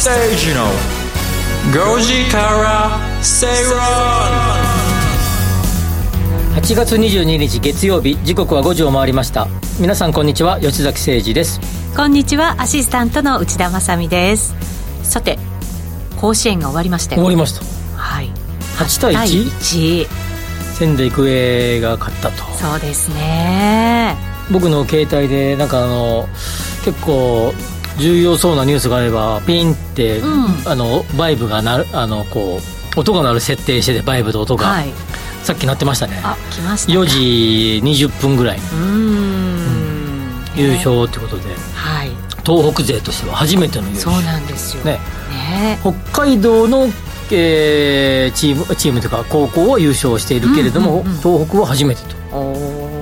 吉崎誠二の5時から正論8月22日月曜日時刻は5時を回りました。皆さんこんにちは。吉崎誠二です。こんにちは。アシスタントの内田まさです。さて甲子園が終わりまして終わりました。はい。8対 1? 1仙台育英が勝ったと。そうですね。僕の携帯でなんかあの結構重要そうなニュースがあればピンって、うん、あのバイブがなるあのこう音が鳴る設定しててバイブと音が、はい、さっき鳴ってましたね。あ来ました、4時20分ぐらい。にうん。優勝ってことで、はい、東北勢としては初めての優勝。そうなんですよ。ね。ね。北海道のえー、チームチームというか高校は優勝しているけれども、うんうんうん、東北は初めてと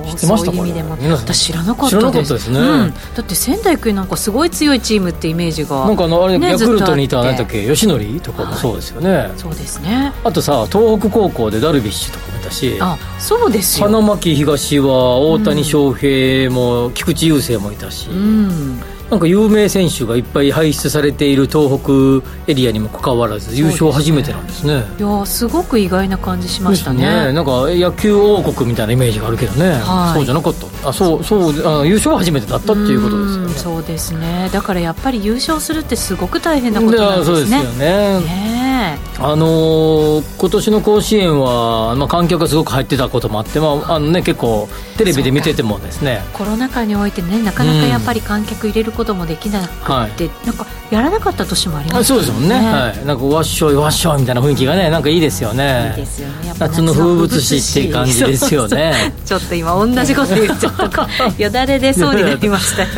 知ってましたか、ね、私知らなかったです。ですね、うん、だって仙台育英なんかすごい強いチームってイメージがなんかあのあれ、ね、ヤクルトにいた何だっけ吉典とかもそうですよね、はい、そうですね。あとさ東北高校でダルビッシュとかもいたし。あそうですよ。花巻東は大谷翔平も、菊池雄星もいたし、うんなんか有名選手がいっぱい輩出されている東北エリアにもかかわらず優勝初めてなんですね、ね、いやすごく意外な感じしましたね。ね。なんか野球王国みたいなイメージがあるけどね、はい、そうじゃなかった。あそうそうあ優勝は初めてだったっていうことですよね。そうですね。だからやっぱり優勝するってすごく大変なことなんですね。そうですよね。ねあのー、今年の甲子園は、まあ、観客がすごく入ってたこともあって、まああのね、結構テレビで見ててもですね。コロナ禍においてねなかなかやっぱり観客入れることもできなくて、うんはい、なんかやらなかった年もありますね。そうですもんね、はい、なんかわっしょいわっしょいみたいな雰囲気がねなんかいいですよね。いいですよね。夏の風物詩って感じですよね。ちょっと今同じこと言っちゃった。よだれ出そうになりましたよ。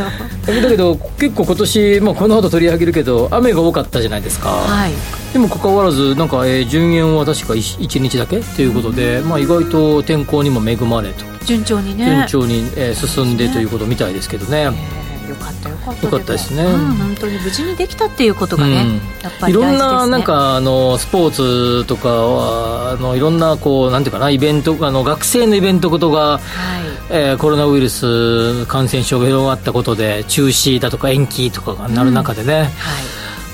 だけど結構今年、まあ、この後取り上げるけど雨が多かったじゃないですか、はい、にもかかわらずなんか、えー、順延は確か 1, 1日だけということで、まあ、意外と天候にも恵まれと。順調にね。順調に、えー、進んでということみたいですけどね、よかったよかった。よかったですね、うん、本当に無事にできたっていうことがね、うん、やっぱり、ね、いろんななんかあのスポーツとかはあのいろんなこうなんていうかなイベントあの学生のイベントことが、はい。えー、コロナウイルス感染症が広がったことで中止だとか延期とかがなる中でね、うん、はい、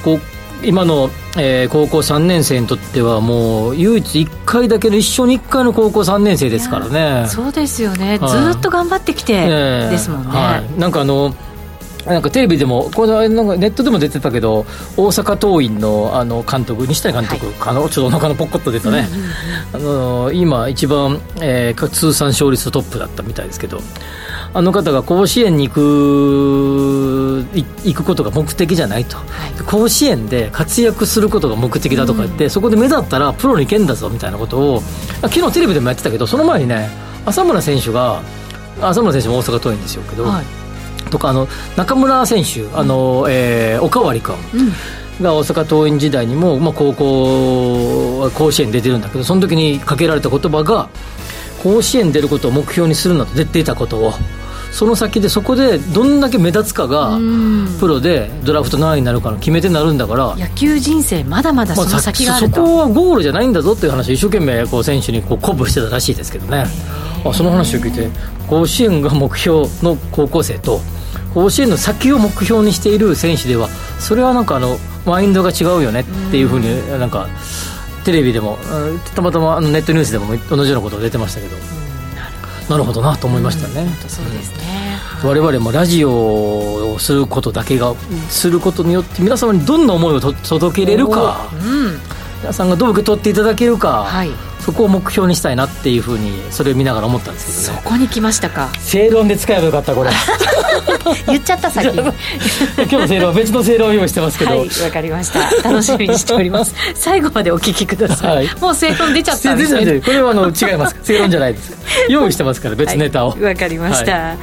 こう今の、えー、高校3年生にとってはもう唯一1回だけの一生に1回の高校3年生ですからね。そうですよね、はい、ずっと頑張ってきてですもんね、はい、なんかあのなんかテレビでもこのなんかネットでも出てたけど大阪桐蔭のあの監督西谷監督、はい、あのちょっとお腹のポッコッと出たね、あの今一番、えー、通算勝率トップだったみたいですけどあの方が甲子園に行く行くことが目的じゃないと、はい、甲子園で活躍することが目的だとか言って、うん、そこで目立ったらプロに行けんだぞみたいなことを昨日テレビでもやってたけどその前にね浅村選手が浅村選手も大阪桐蔭ですよけど、はい、とかあの中村選手あの、うん、えー、おかわり君、うん。が大阪桐蔭時代にも、まあ、高校甲子園出てるんだけどその時にかけられた言葉が甲子園出ることを目標にするなと出ていたことを。その先でそこでどんだけ目立つかがプロでドラフト何位になるかの決め手になるんだから。野球人生まだまだその先があると、まあ、そこはゴールじゃないんだぞっていう話を一生懸命こう選手にこう鼓舞してたらしいですけどね。あその話を聞いて甲子園が目標の高校生と甲子園の先を目標にしている選手ではそれはなんかあのマインドが違うよねっていうふうになんかテレビでもたまたまネットニュースでも同じようなことが出てましたけど、なるほどなと思いましたね、そうですね、我々もラジオをすることだけが、することによって皆様にどんな思いを届けれるか、うん、皆さんがどう受け取っていただけるか、はい、そこを目標にしたいなっていうふうにそれを見ながら思ったんですけどね。そこに来ましたか。正論で使えばよかったこれ。言っちゃった先 今日の正論別の正論を用意してますけど。はいわかりました。楽しみにしております。最後までお聞きください、はい、もう正論出ちゃったんですねこれはあの違います。正論じゃないです。用意してますから別ネタを。わ、はい、かりました、はい、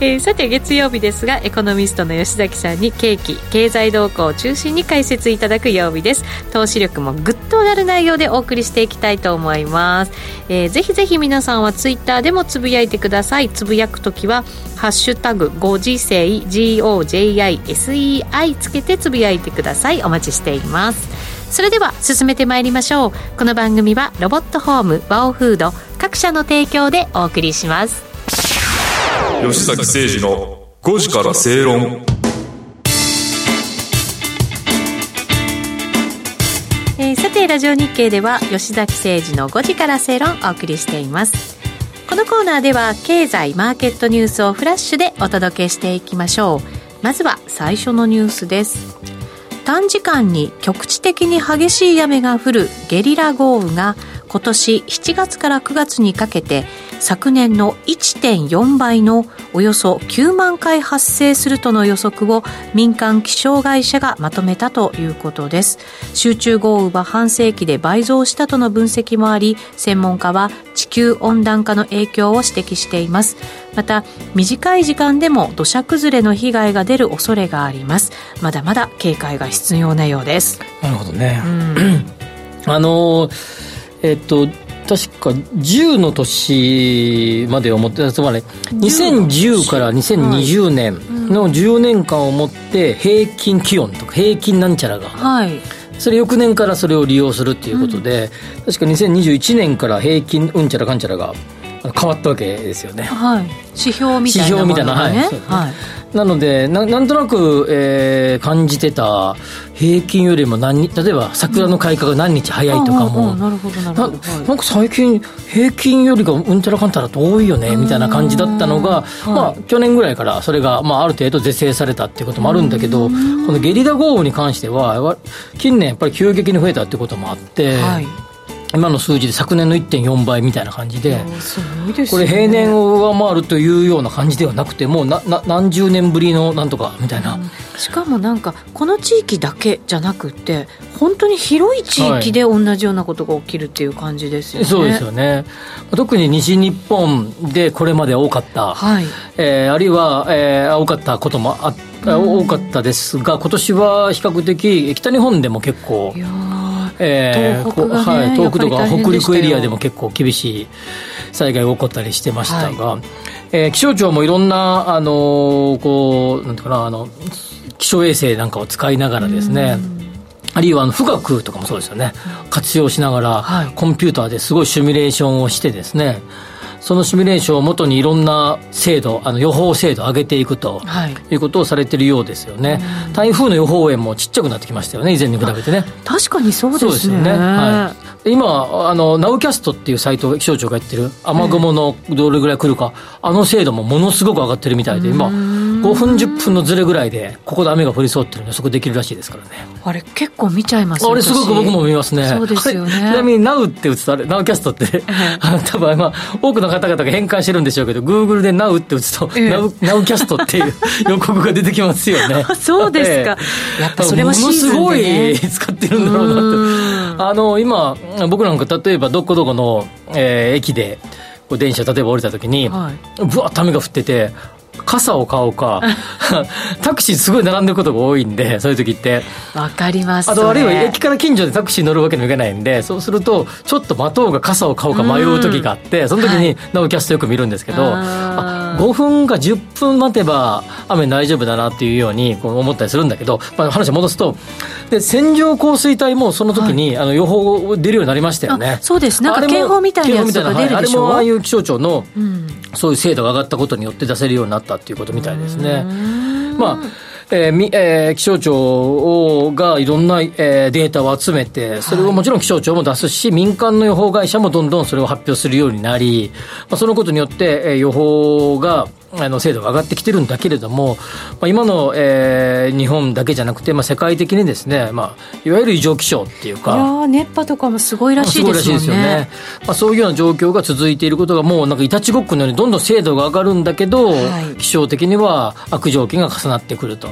えー、さて月曜日ですがエコノミストの吉崎さんに景気経済動向を中心に解説いただく曜日です。投資力もぐっと上がる内容でお送りしていきたいと思います。えー、ぜひぜひ皆さんはツイッターでもつぶやいてください。つぶやくときは「ハッシュタグご時世 GOJISEI」つけてつぶやいてください。お待ちしています。それでは進めてまいりましょう。この番組はロボットホームワオフード各社の提供でお送りします。吉崎誠二の5時から正論。ー、さてラジオ日経では吉崎誠二の5時から正論をお送りしています。このコーナーでは経済マーケットニュースをフラッシュでお届けしていきましょう。まずは最初のニュースです。短時間に局地的に激しい雨が降るゲリラ豪雨が今年7月から9月にかけて昨年の1.4倍のおよそ9万回発生するとの予測を民間気象会社がまとめたということです。集中豪雨は半世紀で倍増したとの分析もあり専門家は地球温暖化の影響を指摘しています。また短い時間でも土砂崩れの被害が出る恐れがあります。まだまだ警戒が必要なようです。なるほどね、あのえっと確か10の年までをもってつまり2010から2020年の10年間をもって平均気温とか平均なんちゃらが、はい、それ翌年からそれを利用するっていうことで、うん、確か2021年から平均うんちゃらかんちゃらが変わったわけですよね、はい、指標みたいなものがね、ねはい、なのでななんとなく、えー、感じてた平均よりも何例えば桜の開花が何日早いとかも、なるほどなるほど。なんか最近平均よりがうんちゃらかんたらと多いよねみたいな感じだったのが、まあ、去年ぐらいからそれが、まあ、ある程度是正されたっていうこともあるんだけどこのゲリラ豪雨に関しては近年やっぱり急激に増えたってこともあって、はい今の数字で昨年の1.4倍みたいな感じで、ね、これ、平年を上回るというような感じではなくて、もうなな何十年ぶりのなんとかみたいな、うん、しかもなんか、この地域だけじゃなくて、本当に広い地域で同じようなことが起きるっていう感じですよね、はい、そうですよね、特に西日本でこれまで多かった、はい。えー、あるいは、えー、多かったこともあ多かったですが、今年は比較的、北日本でも結構。いやえー、東北、ね、はい、東北とか北陸エリアでも結構厳しい災害が起こったりしてましたが、はい、えー、気象庁もいろんな、あのー、こう、なんていうかな、あの、気象衛星なんかを使いながらですね、あるいはあの富岳とかもそうですよね、活用しながら、はい、コンピューターですごいシミュレーションをしてですね、そのシミュレーションをもとにいろんな精度、あの予報精度を上げていくと、はい、いうことをされているようですよね。台風の予報円もちっちゃくなってきましたよね、以前に比べてね。確かにそうですね。ねはい、今、あの、ナウキャストっていうサイト、気象庁がやってる、雨雲のどれぐらい来るか、あの精度もものすごく上がってるみたいで、今、5分、10分のずれぐらいで、ここで雨が降りそうっていうの予測できるらしいですからね。あれ、結構見ちゃいますあれ、すごく僕も見ますね。そうですよね。ちなみに、ナウって打つと、あれ、ナウキャストって、多分、まあ、多くの方々が変換してるんでしょうけど、グーグルでナウって打つと、ナウ、ナウキャストっていう 予告が出てきますよね。そうですか。やっぱそれはものすごい使ってるんだろうなって。あの、今、僕なんか例えばどこどこの、えー、駅で、電車例えば降りた時に、はい、ぶわっと雨が降ってて傘を買おうか。タクシーすごい並んでることが多いんでそういう時って。わかります。あとあるいは駅から近所でタクシー乗るわけにもいかないんでそうするとちょっと待とうが傘を買おうか迷う時があってその時にナウキャストよく見るんですけど、はい、あ5分か10分待てば雨大丈夫だなっていうようにこう思ったりするんだけど、まあ、話戻すとで線状降水帯もその時に、はい、あの予報出るようになりましたよね。そうです。なんか警報みたいなやつが出るでしょ、はい、あれもああいう気象庁の、うん、そういう精度が上がったことによって出せるようになったっていうことみたいですね。まあえーみえー、気象庁がいろんな、えー、データを集めて、それをもちろん気象庁も出すし、民間の予報会社もどんどんそれを発表するようになり、まあ、そのことによって、えー、予報があの精度が上がってきてるんだけれども、まあ、今の、えー、日本だけじゃなくて、まあ、世界的にですね、まあ、いわゆる異常気象っていうか、いや熱波とかもすごいらしいですよね。よねまあ、そういうような状況が続いていることが、もうなんかいたちごっこのようにどんどん精度が上がるんだけど、はい、気象的には悪条件が重なってくると。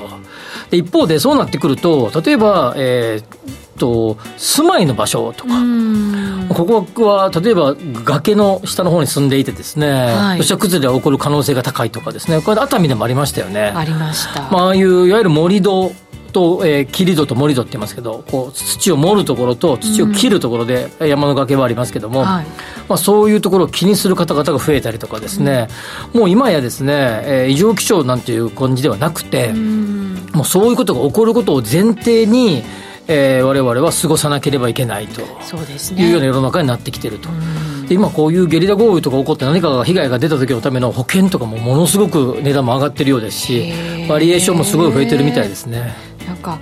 で一方で、そうなってくると、例えば、えーと住まいの場所とか、ここは例えば崖の下の方に住んでいてですね、はい、土砂崩れが起こる可能性が高いとかですね。これ熱海でもありましたよね。ありました、まあ、ああいういわゆる盛り土と、えー、切り土と盛り土って言いますけどこう土を盛るところと土を切るところで山の崖はありますけども、うんはい、まあ、そういうところを気にする方々が増えたりとかですね、うん、もう今やですね、えー、異常気象なんていう感じではなくて、うん、もうそういうことが起こることを前提にえー、我々は過ごさなければいけないとそうですねいうような世の中になってきてると。で今こういうゲリラ豪雨とか起こって何かが被害が出た時のための保険とかもものすごく値段も上がってるようですしバリエーションもすごい増えてるみたいですね。なんか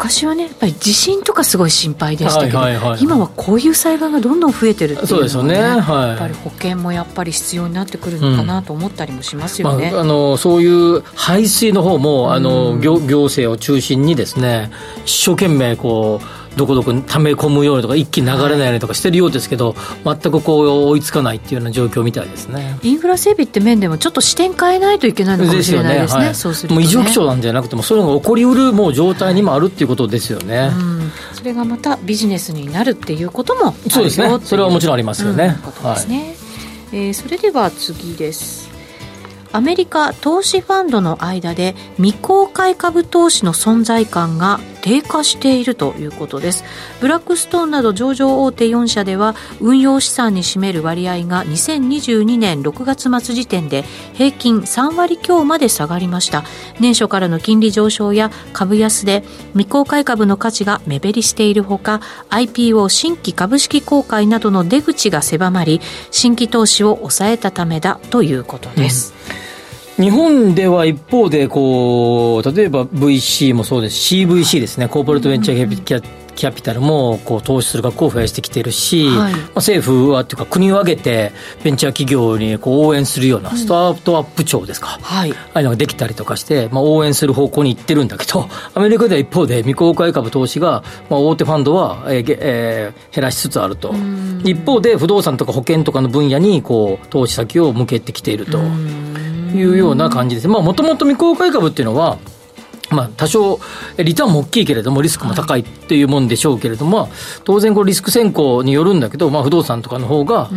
昔はねやっぱり地震とかすごい心配でしたけど、はいはいはいはい。今はこういう災害がどんどん増えてるっていうのは、ね、そうですよね。はい。やっぱり保険もやっぱり必要になってくるのかなと思ったりもしますよね。まあ、あのそういう排水の方もあの行行政を中心にですね一生懸命こうどこどこに溜め込むようにとか一気に流れないようにとかしてるようですけど、全くこう追いつかないっていうような状況みたいですね。インフラ整備って面でもちょっと視点変えないといけないのかもしれないですね。はい、そうすね、もう異常気象なんじゃなくてもそういうのが起こりうるもう状態にもあるっていうことですよね。うん、それがまたビジネスになるっていうこともそうですね。それはもちろんありますよね。うん、ことですね。はい、えー、それでは次です。アメリカ投資ファンドの間で未公開株投資の存在感が低下しているということです。ブラックストーンなど上場大手4社では運用資産に占める割合が2022年6月末時点で平均3割強まで下がりました。年初からの金利上昇や株安で未公開株の価値が目減りしているほか IPO 新規株式公開などの出口が狭まり新規投資を抑えたためだということです、うん。日本では一方でこう、例えば VC もそうですし、CVC ですね、コーポレートベンチャーキャキャピタルもこう投資する学校を増やしてきてるし、はい、まあ、政府はというか国を挙げてベンチャー企業にこう応援するようなスタートアップ庁ですか、うん、はい、ああいうのができたりとかして、まあ、応援する方向に行ってるんだけど アメリカでは一方で未公開株投資が、まあ、大手ファンドは、えーえー、減らしつつあると、一方で不動産とか保険とかの分野にこう投資先を向けてきていると。いうような感じです。まあ、もともと未公開株っていうのは、まあ、多少、リターンも大きいけれども、リスクも高いっていうもんでしょうけれども、はい、当然、リスク先行によるんだけど、まあ、不動産とかの方が、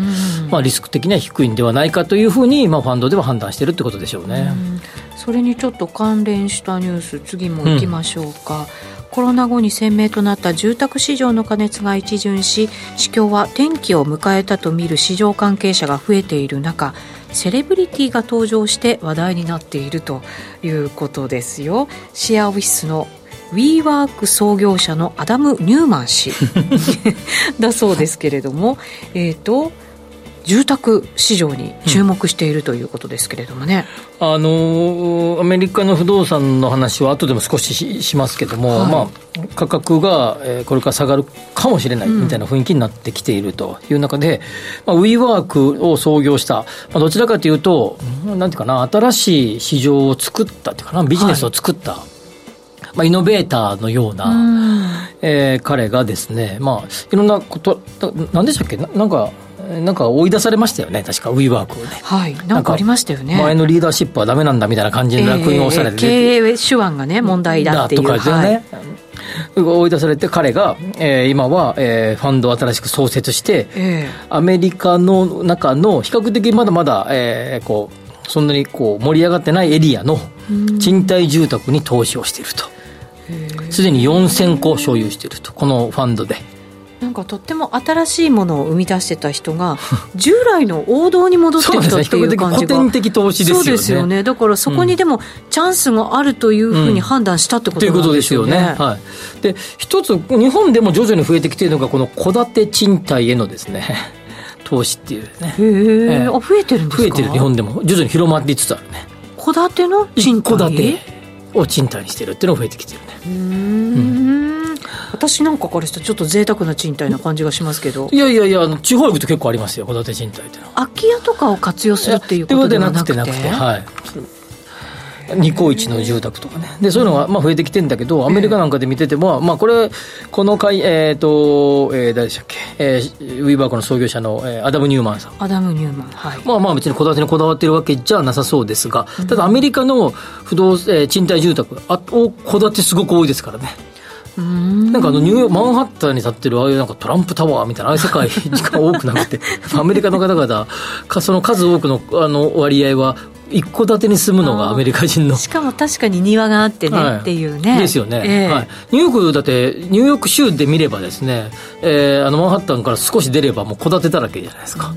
まあ、リスク的には低いんではないかというふうに、まあ、ファンドでは判断してるってことでしょうね。うそれにちょっと関連したニュース、次もいきましょうか。うんコロナ後に鮮明となった住宅市場の過熱が一巡し市況は転機を迎えたと見る市場関係者が増えている中セレブリティが登場して話題になっているということですよ。シェアオフィスの WeWork 創業者のアダム・ニューマン氏。だそうですけれどもえっ、と住宅市場に注目しているということですけれどもね、うん、あのアメリカの不動産の話は後でも少しししますけども、はい、まあ、価格が、えー、これから下がるかもしれないみたいな雰囲気になってきているという中で、うんまあ、WeWork を創業した、まあ、どちらかというと、なんていうかな、新しい市場を作ったっていうかな、ビジネスを作った。はい。まあ、イノベーターのような、うえー、彼がですね、まあ、いろんなこと、なんでしたっけ？ななんか、なんか追い出されましたよね、確か、ウィーワークをね。はい、なんかありましたよね。前のリーダーシップはダメなんだみたいな感じで落印をされて、えー、経営手腕がね、問題だっていう。とかですよね。はい、追い出されて、彼が、えー、今は、えー、ファンドを新しく創設して、えー、アメリカの中の比較的まだまだ、えー、こう、そんなにこう盛り上がってないエリアの賃貸住宅に投資をしていると。すでに4000個所有していると、このファンドで。なんかとっても新しいものを生み出してた人が 従来の王道に戻ってきたっていう感じが、古典的投資ですよね。そうですよね。だからそこにでもチャンスがあるというふうに判断したってことなんですよね、うんうん、ということですよね、はい、で一つ日本でも徐々に増えてきているのがこの戸建て賃貸へのですね 投資っていうね。へえ、あ増えてるんですか？増えてる。日本でも徐々に広まりつつあるね。戸建ての賃貸？戸建てを賃貸にしてるっていうのが増えてきてるね。うん私なんかからしたらちょっと贅沢な賃貸な感じがしますけど。いやいやいやあの地方行くと結構ありますよ戸建て賃貸ってのは。空き家とかを活用するっていうことではなくて。なくてはい。二戸一の住宅とかね。でそういうのがまあ増えてきてるんだけどアメリカなんかで見てても、まあ、これこの会えっ、ー、と、えー、誰でしたっけ、えー、ウィーワークの創業者の、えー、アダム・ニューマンさん。アダム・ニューマンはい。まあまあ別に戸建てにこだわってるわけじゃなさそうですがただアメリカの不動、えー、賃貸住宅あ戸建てすごく多いですからねなんかあのニューヨーク、マンハッタンに立ってるああいうなんかトランプタワーみたいな、ああいう世界が多くなくて、アメリカの方々、その数多くのあの割合は、一戸建てに住むのがアメリカ人の。しかも確かに庭があってね、はい、っていうね。ですよね、えー、はい、ニューヨークだってニューヨーク州で見ればですね、えー、あのマンハッタンから少し出ればもう戸建てだらけじゃないですか、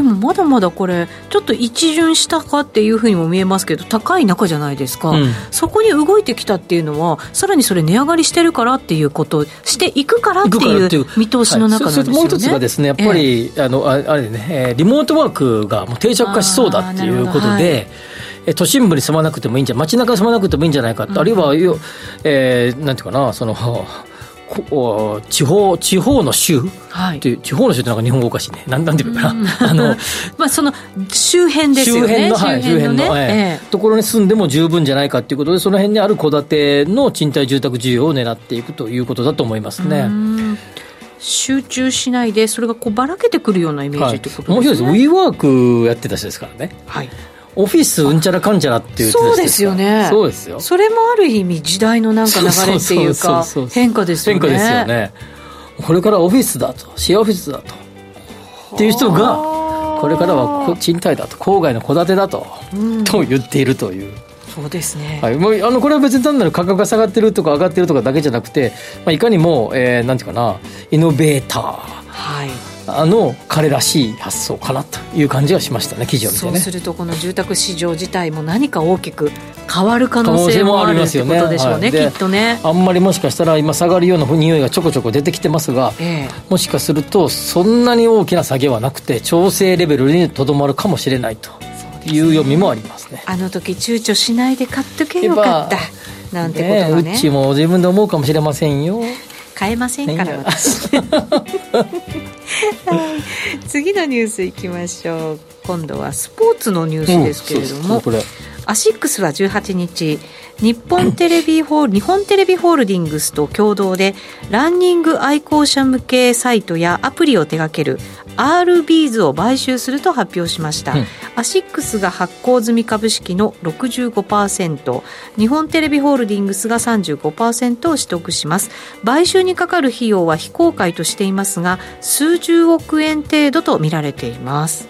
でもまだまだこれちょっと一巡したかっていうふうにも見えますけど高い中じゃないですか、うん、そこに動いてきたっていうのはさらにそれ値上がりしてるからっていうことしていくからっていう見通しの中なんですよね、はい、もう一つがですねやっぱり、えー、あのあれね、えー、リモートワークがもう定着化しそうだっていうことで、え都心部に住まなくてもいいんじゃ街中に住まなくてもいいんじゃないか、うん、あるいは、えー、なんていうかなその地方地方の州、はい、地方の州ってなんか日本語おかしいね。なんなんていうかな、あの まあその周辺ですよね。周辺の、はい、周辺の、ええ。ところに住んでも十分じゃないかということでその辺にある戸建ての賃貸住宅需要を狙っていくということだと思いますね。集中しないでそれがこうばらけてくるようなイメージってことですね、はい、面白いです。ウィーワークやってた人ですからね。はいオフィスうんちゃらかんちゃらっていうそうですよね。そうですよ。それもある意味時代のなんか流れっていうか変化ですよね。変化ですよね。これからオフィスだとシェアオフィスだと。っていう人がこれからは賃貸だと郊外の戸建てだと、うん、と言っているという。そうですね、はい、もうあのこれは別に単なる価格が下がってるとか上がってるとかだけじゃなくて、まあ、いかにも、えー、なんていうかなイノベーター、はい、あの彼らしい発想かなという感じがしましたね記事を見てね。そうするとこの住宅市場自体も何か大きく変わる可能性もあるってことでしょうね、ね。はい、きっとね。あんまりもしかしたら今下がるような匂いがちょこちょこ出てきてますが、えー、もしかするとそんなに大きな下げはなくて調整レベルにとどまるかもしれないという読みもありますね。あの時躊躇しないで買っとけよかった。なんてことはねうちも自分で思うかもしれませんよ買えませんから私。次のニュースいきましょう。今度はスポーツのニュースですけれども、うん、アシックスは18日。日本テレビホール日本テレビホールディングスと共同でランニング愛好者向けサイトやアプリを手掛ける RBs を買収すると発表しました、うん、アシックスが発行済み株式の65%日本テレビホールディングスが35%を取得します。買収にかかる費用は非公開としていますが数十億円程度と見られています。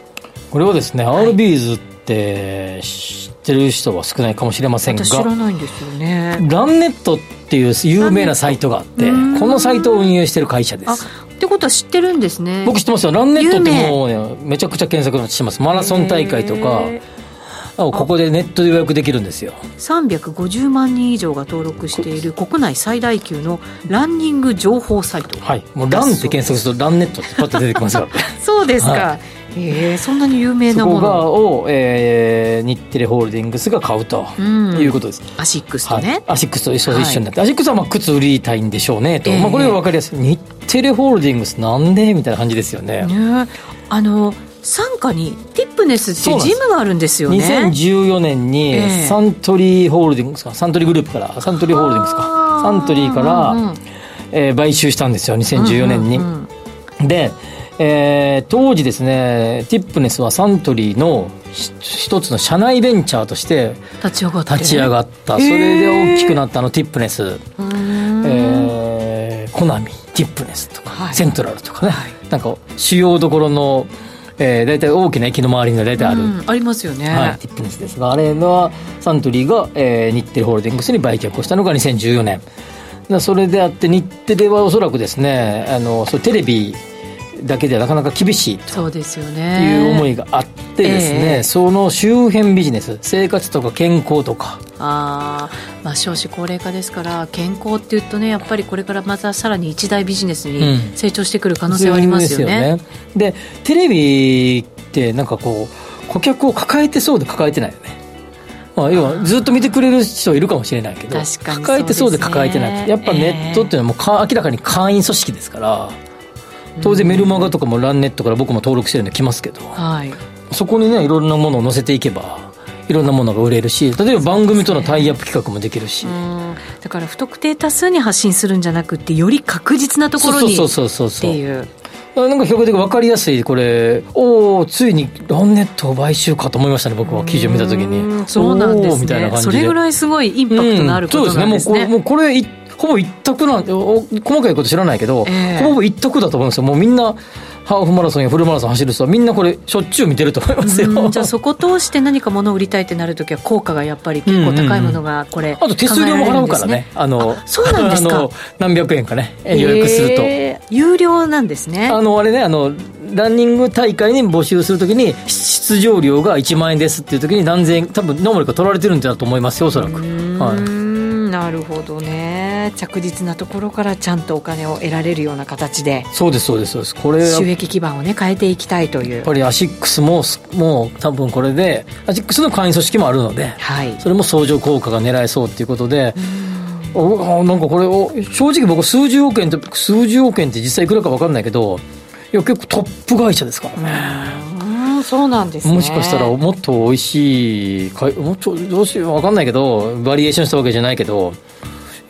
これはですね、はい、RBs って知ってる人は少ないかもしれませんが知らないんですよね。ランネットっていう有名なサイトがあってこのサイトを運営している会社です。ってことは知ってるんですね。僕知ってますよ。ランネットってもう、ね、めちゃくちゃ検索してます。マラソン大会とかここでネットで予約できるんですよ。350万人以上が登録している国内最大級のランニング情報サイト。はい。もうランって検索するとランネットってパッと出てきますから そうですか、はいえー、そんなに有名なもの。を、えー、日テレホールディングスが買うということです、アシックスとね、はい、アシックスと一緒になって、はい、アシックスはまあ靴売りたいんでしょうねと、えー、まあ、これは分かりやすい。日テレホールディングスなんでみたいな感じですよね。ね。あの傘下にティップネスっていうジムがあるんですよね。2014年にサントリーホールディングスかサントリーグループからサントリーホールディングスか。サントリーから、うんうん、えー、買収したんですよ2014年に、うんうんうん、でえー、当時ですねティップネスはサントリーの一つの社内ベンチャーとして立ち上がった立ち上がった。それで大きくなったあのティップネス、えー、コナミティップネスとか、はい、セントラルとかね、はい、なんか主要どころのえー、大体大きな駅の周りに大体ある、ありますよね、はい、ティップネスですがあれはサントリーが、えー、日テレホールディングスに売却をしたのが2014年。それであって日テレはおそらくですねあのそテレビだけではなかなか厳しいとそうですよね。いう思いがあってですね、えー、その周辺ビジネス生活とか健康とか。あ、まあ、少子高齢化ですから健康っていうとねやっぱりこれからまたさらに一大ビジネスに成長してくる可能性はありますよね。うん、で、ね、テレビってなんかこう顧客を抱えてそうで抱えてないよね。まあ、要はずっと見てくれる人いるかもしれないけど、抱えてそうで抱えてない。やっぱネットっていうのはもうか明らかに会員組織ですから。当然メルマガとかもランネットから僕も登録してるんで来ますけど、はい、そこにねいろんなものを載せていけばいろんなものが売れるし例えば番組とのタイアップ企画もできるし、だから不特定多数に発信するんじゃなくてより確実なところにっていう。なんか比較的分かりやすいこれおおついにランネットを買収かと思いましたね僕は記事を見た時に。そうなんですね。それぐらいすごいインパクトのあることなんですね、うん、そうですね。もうこれもうこれほぼ一択なん細かいこと知らないけど、えー、ほぼ一択だと思うんですよ。もうみんなハーフマラソンやフルマラソン走る人はみんなこれしょっちゅう見てると思いますよ。じゃあそこ通して何か物を売りたいってなるときは効果がやっぱり結構高いものがこれ、あと手数料も払うからね。あのそうなんですか。何百円かね予約すると、えー、有料なんですね。あのあれねあのランニング大会に募集するときに出場料が1万円ですっていうときに何千円多分ノーマルが取られてるんだと思いますよおそらく。はい。なるほどね着実なところからちゃんとお金を得られるような形でそうですそうですそうです。これ収益基盤をね変えていきたいという。やっぱりアシックスももう多分これでアシックスの会員組織もあるので、はい、それも相乗効果が狙えそうっていうことで、おなんかこれを正直僕数十億円って数十億円って実際いくらか分かんないけどいや結構トップ会社ですからね。そうなんです、ね、もしかしたらもっと美味しいもっとどうしよう分かんないけどバリエーションしたわけじゃないけど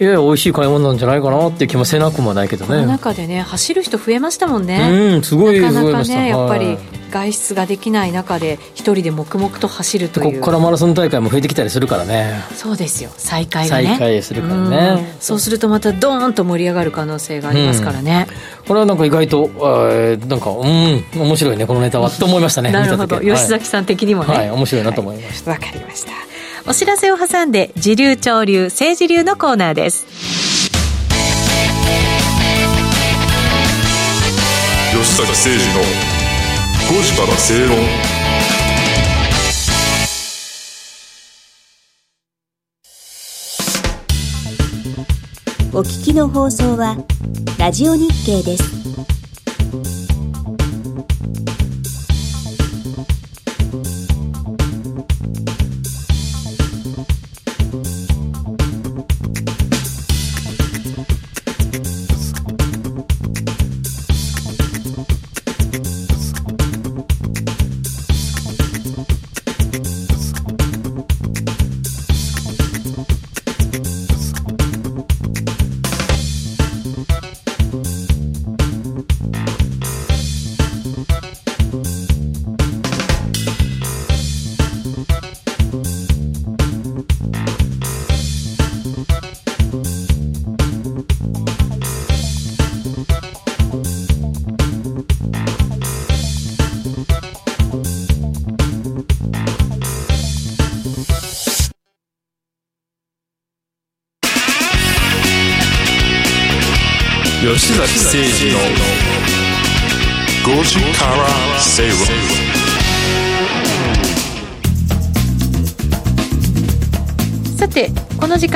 いや美味しい買い物なんじゃないかなっていう気もせなくもないけどね。中でね走る人増えましたもんね。うんすごいなかなかねやっぱり外出ができない中で一人で黙々と走るという。ここからマラソン大会も増えてきたりするからね。そうですよ。再開がね。再開するからね。そうするとまたドーンと盛り上がる可能性がありますからね、うん、これはなんか意外と、えー、なんかうん面白いね。このネタは。と思いましたね。なるほど。吉崎さん的にもね、はい、面白いなと思いました。わ、はい、かりましたお知らせを挟んで時流潮流政治流のコーナーです吉坂誠二の5時から正論お聞きの放送はラジオ日経です。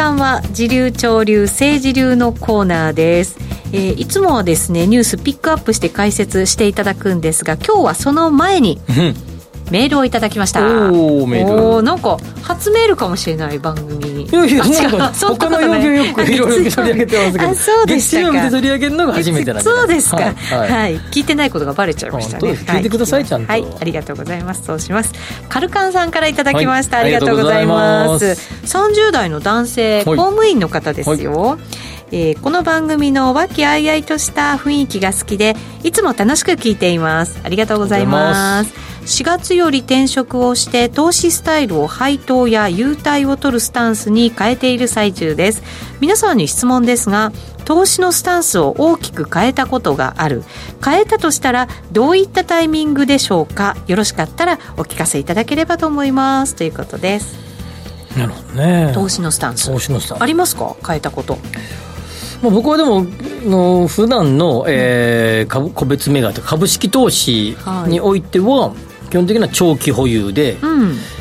間は時流潮流政治流のコーナーです。えー、いつもはですねニュースピックアップして解説していただくんですが今日はその前にメールをいただきました。おメール。なんか初メールかもしれない番組。にいやいや 他の曜日よくいろいろ取り上げてますけど。あそうでした月曜日で取り上げるのが初めてなんでそうですか、はい、はい、聞いてないことがバレちゃいましたね。聞いてください、ちゃんと。はい。ありがとうございます。そうします。カルカンさんからいただきました、ありがとうございます。30代の男性公務員の方ですよ、えー、この番組の和気あいあいとした雰囲気が好きでいつも楽しく聞いています。ありがとうございます4月より転職をして投資スタイルを配当や優待を取るスタンスに変えている最中です。皆さんに質問ですが投資のスタンスを大きく変えたことがある。変えたとしたらどういったタイミングでしょうか？よろしかったらお聞かせいただければと思います。ということです。なるほどね。投資のスタンス。投資のスタンス。ありますか？変えたこと。まあ、僕はでもの普段の、えー、株個別銘柄と株式投資においては、はい基本的には長期保有で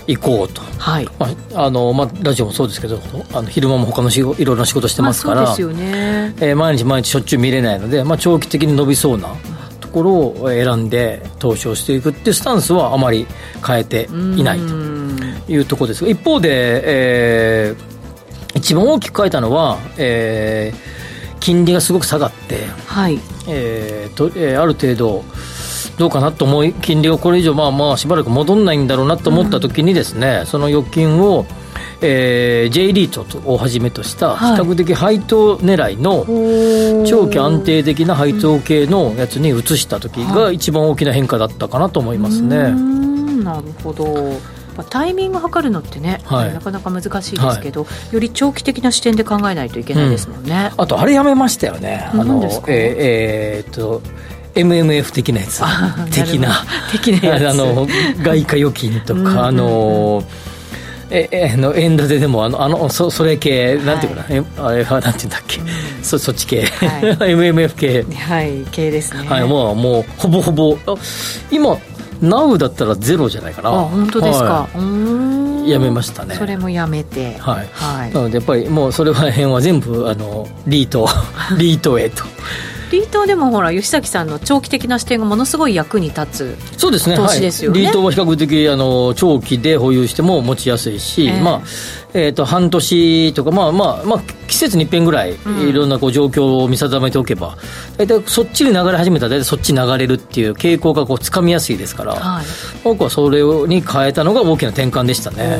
行こうと、うん、はい。まああのまあ、ラジオもそうですけどあの昼間も他の仕事いろいろな仕事してますから、まあ、そうですよね。えー、毎日毎日しょっちゅう見れないので、まあ、長期的に伸びそうなところを選んで投資をしていくっていうスタンスはあまり変えていないというところです一方で、えー、一番大きく変えたのは、えー、金利がすごく下がって、はい。えーとえー、ある程度どうかなと思い、金利がこれ以上、まあまあ、しばらく戻んないんだろうなと思ったときにですね、うん、その預金を、えー、J リートをはじめとした比較的配当狙いの長期安定的な配当系のやつに移した時が一番大きな変化だったかなと思いますね。なるほど。タイミング測るのってね、はい、なかなか難しいですけど、はい、より長期的な視点で考えないといけないですもんね。うん、あとあれやめましたよね。あのえー、えー、っと MMF 的なやつ。的な。的なやつ。あの外貨預金とかあのええの円建てでもあのあのそそれ系、なんていうかな、えあれはなんていうんだっけ、うん、そそっち系、はい、MMF 系。はい系ですね。はいもうもうほぼほぼ。今ナウだったらゼロじゃないかな。あ本当ですか、はい、うん。やめましたね。それもやめて。はい、はい。なのでやっぱりもうそれら辺は全部あのリートリートへとリートでもほら吉崎さんの長期的な視点がものすごい役に立つそうですね。投資ですよね。はい、リートは比較的あの長期で保有しても持ちやすいし、ええ。まあえー、と半年とか、まあまあまあ、季節に一遍ぐらい、ん。いろんなこう状況を見定めておけば、大体そっちに流れ始めたら、大体そっちに流れるっていう傾向がこうつかみやすいですから、はい。僕はそれに変えたのが大きな転換でしたね。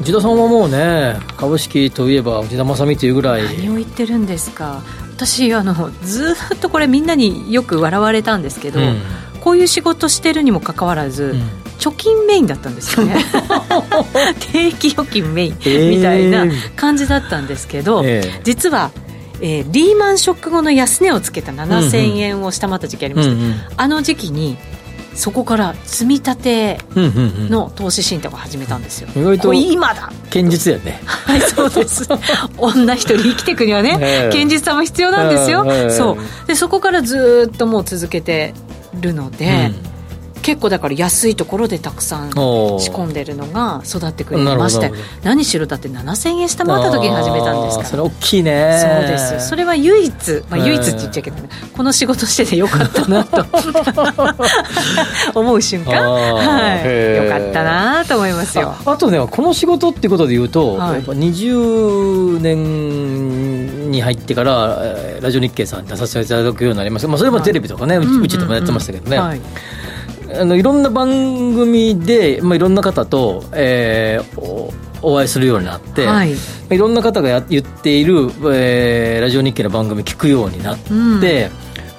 内田さんはもうね、株式といえば内田正美というぐらい、何を言ってるんですか私あのずーっとこれみんなによく笑われたんですけど、うん。こういう仕事してるにもかかわらず、ん。貯金メインだったんですよね。定期預金メインえーみたいな感じだったんですけど、ええ。実は、えーリーマンショック後の安値をつけた7000円を下回った時期ありました、うんうん。あの時期にそこから積み立てうんうんうんの投資信託を始めたんですよ、意外と今だ堅実やね。はい、そうです。女一人生きていくにはね、ええ堅実さも必要なんですよ。ええそう。で、そこからずっともう続けてるので、結構だから安いところでたくさん仕込んでるのが育ってくれまして何しろだって7000円下回った時に始めたんですから。それ大きいね。そうです。それは唯一、まあ、ええ。唯一って言っちゃうけどね、この仕事しててよかったなと。思う瞬間、はい、よかったなと思いますよ。ああとねこの仕事っていうことで言うと、はい。やっぱ20年に入ってからえーラジオ日経さんに出させていただくようになりました、まあ、それもテレビとかね、うちうちでもやってましたけどね、はいあのいろんな番組で、まあ、いろんな方と、えーおお会いするようになって、はい。い、ろんな方がや言っている、えーラジオ日経の番組聞くようになって、うん。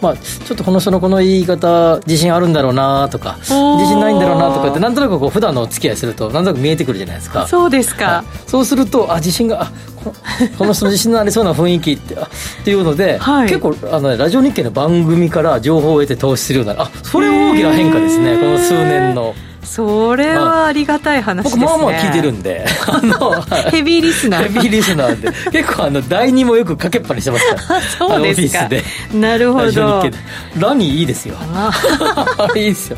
まあ、ちょっとこの人のこの言い方自信あるんだろうなとか自信ないんだろうなとかってなんとなくこう普段のお付き合いするとなんとなく見えてくるじゃないですか。そうですか、はい。そうするとあ自信があこ この人の自信のありそうな雰囲気ってあっていうので、はい。結構あの、ラジオ日経の番組から情報を得て投資するようになる。あそれは大きな変化ですね。この数年のそれはありがたい話ですね。僕まあまあ聞いてるんで。あの、はい。ヘビーリスナー。ヘビーリスナーで。結構あの第二もよくかけっぱにしてますからそうですか。あのオフィスで。なるほど。ラニーいいですよ。ああれ いいですよ。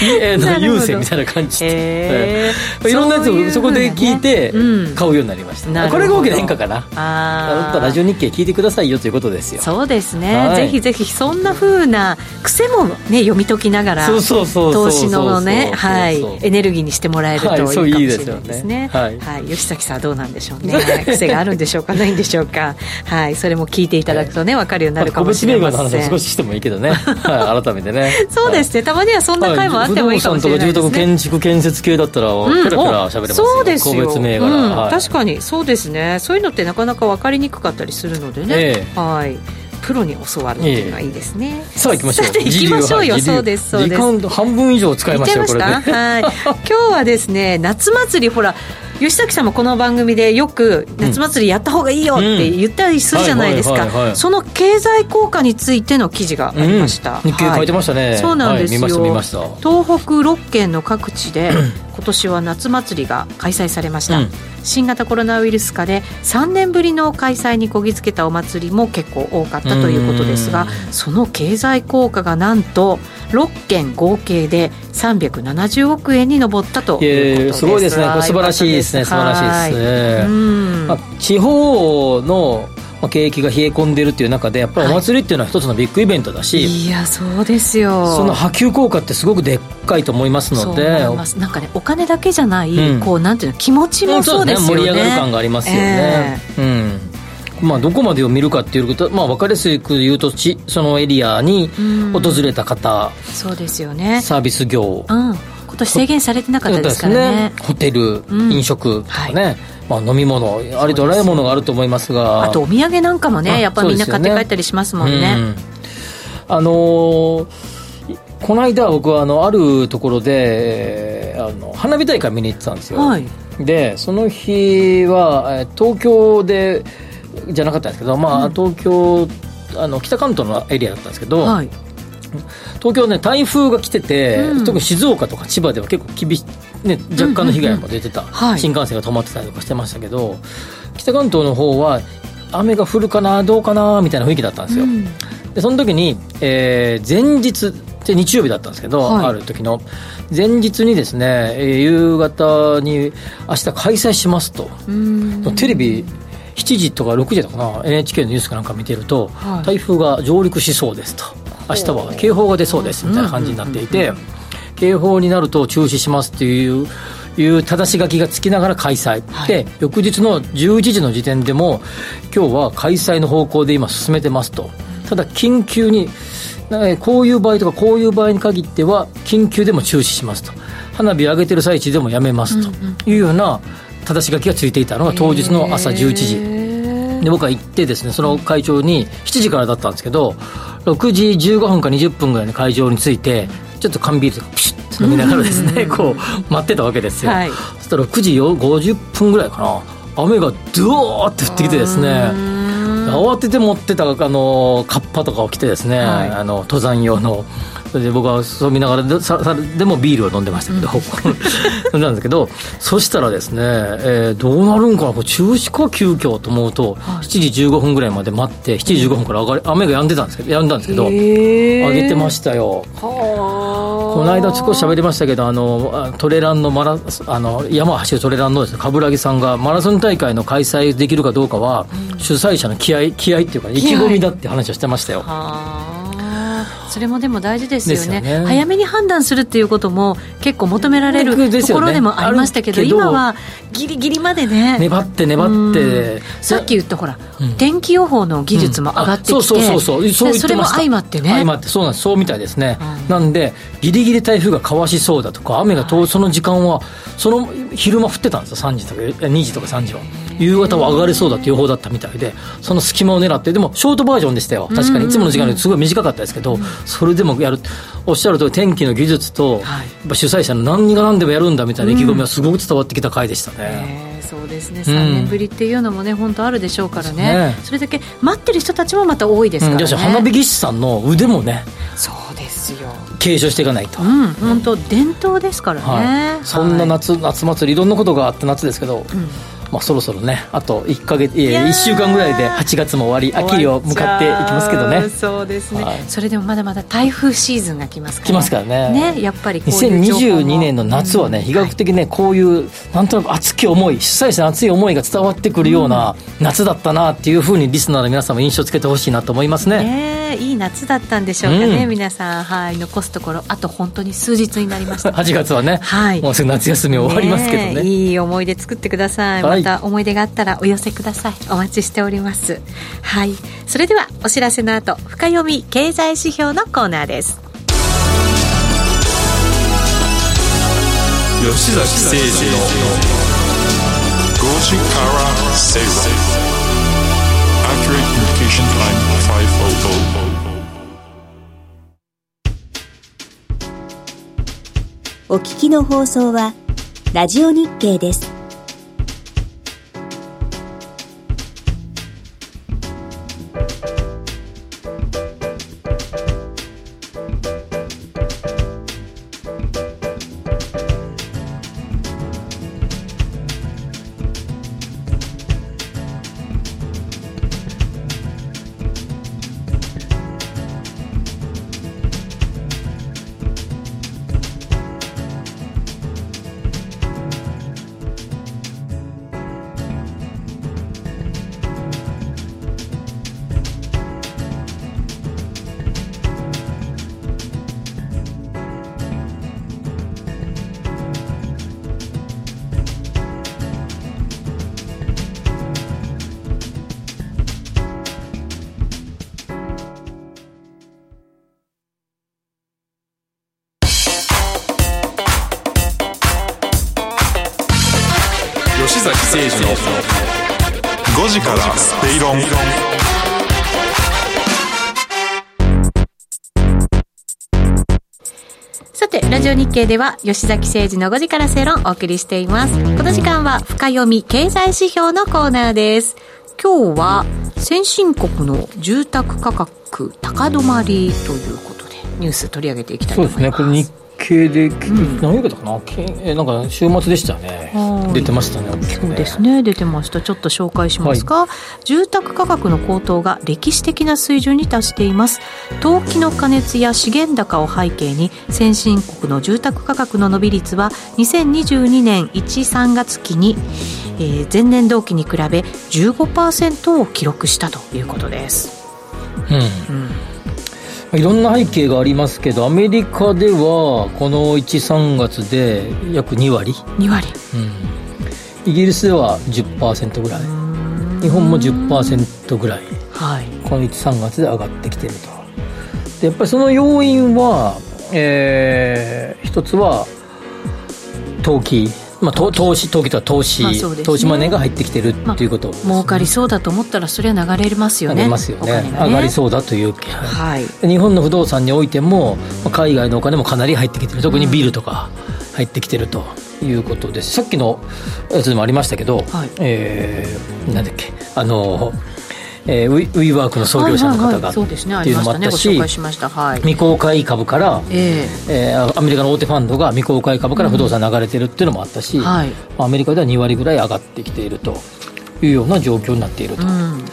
の優勢みたいな感じで、へー。い。ろんなやつをそこで聞いてうん。買うようになりました、なるほど。これが大きな変化かな。あー。ラジオ日経聞いてくださいよということですよ。そうですね、はい。ぜひぜひそんな風な癖もね読み解きながらそうそうそうそう投資のねそうそうはいエネルギーにしてもらえるといいかもしれないですね。ね。はい。はい、吉崎さんはどうなんでしょうね。癖があるんでしょうか？ないんでしょうか？はい。それも聞いていただくとね分かるようになるかもしれません、個別銘柄の話を少ししてもいいけどね、はい、改めてねそうですね。たまにはそんな回もあってもいいかもしれないですね、不動産とか住宅建築建設系だったらうんペラペラ喋れますよ、そうですよ。個別銘柄、うん。はい。確かに。そうですね。そういうのってなかなか分かりにくかったりするのでね、え。はいプロに教わるっていうのはいいですね、さあ行きましょう。行きましょうよ。そうですそうです。時間半分以上使いましたよこれはい。今日はですね夏祭りほら吉崎さんもこの番組でよく夏祭りやった方がいいよって言ったりするじゃないですか。その経済効果についての記事がありました、うん。日経書いてましたね。そうなんですよ、はい東北6県の各地で 今年は夏祭りが開催されました、うん新型コロナウイルス禍で3年ぶりの開催にこぎつけたお祭りも結構多かったということですがうん。その経済効果がなんと6件合計で370億円に上ったということです。すごいですね。素晴らしいですね。素晴らしいですね。まあ、地方のまあ景気が冷え込んでるっていう中でやっぱりお祭りっていうのは一つのビッグイベントだし、いやそうですよ。その波及効果ってすごくでっかいと思いますのでなんかねお金だけじゃない、うん。こうなんていうの気持ちもそうですよね。盛り上がる感がありますよね、うん。まあ、どこまでを見るかっていうこと、まあ、分かりやすく言うとちそのエリアにうん。訪れた方、そうですよね。サービス業。うん。今年制限されてなかったですからね。ホテル、うん。飲食とかね、はまあ、飲み物ありとあらゆるものがあると思いますが。あとお土産なんかもあねやっぱみんな買って帰ったりしますもんね。うん。あのーこの間僕はあのあるところでえーあの花火大会見に行ってたんですよ、はい。でその日はえー東京でじゃなかったんですけど、まあうん。東京あの北関東のエリアだったんですけど、はい。東京ね台風が来てて、うん。特に静岡とか千葉では結構厳しい、ね、若干の被害も出てた、はい。新幹線が止まってたりとかしてましたけど北関東の方は雨が降るかなどうかなみたいな雰囲気だったんですよ、うん。でその時に、えー前日っで日曜日だったんですけど、はい。ある時の前日にですね、えー夕方に明日開催しますと。うん。テレビ7時とか6時だかな NHK のニュースかなんか見てると、はい。台風が上陸しそうですと。明日は警報が出そうですみたいな感じになっていて、警報になると中止しますっていういう正し書きがつきながら開催、はい。で翌日の11時の時点でも今日は開催の方向で今進めてますと。ただ緊急にえーこういう場合とかこういう場合に限っては緊急でも中止しますと。花火上げてる最中でもやめますと。いうような正し書きがついていたのが当日の朝11時。で僕は行ってですねその会長に7時からだったんですけど6時15分か20分ぐらいに会場に着いてちょっと缶ビールとかピシッと飲みながらですねこう待ってたわけですよ、はい。そしたら9時よ50分ぐらいかな。雨がドワーって降ってきてですね慌てて持ってたあのカッパとかを着てですね、はい。あの登山用の。それで僕はそう見ながらでささでもビールを飲んでましたけど、飲んだんですけどそしたらですね、えーどうなるんかなこれ中止か急遽と思うと、7時15分ぐらいまで待って7時15分から上がり雨が止んでたんですけど止んだんですけど、上げてましたよ。ここの間少し喋りましたけどあのあトレランのマラあの山を走るトレランのですね冠城さんがマラソン大会の開催できるかどうかは、主催者の気合気合っていうか、意気込みだって話をしてましたよ。はあそれもでも大事ですよね。ね。早めに判断するっていうことも結構求められるね。ところでもありましたけど今はギリギリまでね。粘って粘って。さっき言ったほら、うん。天気予報の技術も上がってきて、うそうそうそうそう。それも相まってね。相まってそうなんです。そうみたいですね、はいなんでギリギリ台風がかわしそうだとか雨が通その時間はその昼間降ってたんですよ。3時とかえ2時とか3時は夕方は上がれそうだって予報だったみたいでその隙間を狙ってでもショートバージョンでしたよ。確かに。いつもの時間よりすごい短かったですけど、それでもやるおっしゃるとおり天気の技術と、主催者の何が何でもやるんだみたいな意気込みはすごく伝わってきた回でしたね、えーそうですね。3年ぶりっていうのもね本当あるでしょうからね。ね。それだけ待ってる人たちもまた多いですからね、花火技師さんの腕もねそうですよ。継承していかないと、うん。本当伝統ですからね、はい、そんな夏、夏祭りいろんなことがあった夏ですけど、まあ、そろそろねあと1か月いいやーや1週間ぐらいで8月も終わり秋を向かっていきますけどね。そうですね、はい。それでもまだまだ台風シーズンが来ますから。来ますからね。ねやっぱりこういう情報も。2022年の夏はね、比較的ね、こういう、なんとなく熱き思い、主催者の熱い思いが伝わってくるような夏だったなっていうふうに、リスナーの皆さんも印象つけてほしいなと思いますね。ねいい夏だったんでしょうかね、うん。皆さん。はい残すところ。あと本当に数日になりました。8月はね、はい。もうすぐ夏休み終わりますけどね。えいい思い出作ってください、はいまた思い出があったらお寄せください。お待ちしております。はい。それではお知らせの後深読み経済指標のコーナーです。吉崎誠二の5時から正論 Accurate Communication Time 500お聞きの放送はラジオ日経です。正論さてラジオ日経では吉崎誠二の5時から正論をお送りしています。この時間は深読み経済指標のコーナーです。今日は先進国の住宅価格高止まりということでニュース取り上げていきたいとそうですね、これ日経で、何曜日だったかな、けえなんか週末でしたね。はい出てましたねそうですね。出てました。ちょっと紹介しますか、住宅価格の高騰が歴史的な水準に達しています。投機の過熱や資源高を背景に先進国の住宅価格の伸び率は2022年13月期に、えー前年同期に比べ15%を記録したということです、うんいろんな背景がありますけどアメリカではこの13月で約2割、2割。イギリスでは10%ぐらい。日本も10%ぐらい。はい。この13月で上がってきてると。でやっぱりその要因は、えー一つは投機、まあ、投投資投機とは投資、まあね。投資マネーが入ってきてるっていうことです、ね。儲かりそうだと思ったらそれは流れますよね。上がりますよね。お金が上がりそうだというはい。日本の不動産においてもまあ海外のお金もかなり入ってきてる。特にビルとか入ってきてるということです、さっきのやつでもありましたけど、はい。えーなんだっけあの、えーウィウィーワークの創業者の方がっていうのもあったしはい。未公開株から、ええ。ーアメリカの大手ファンドが未公開株から不動産流れてるっていうのもあったし、えはい。アメリカでは2割ぐらい上がってきているというような状況になっていると、うん。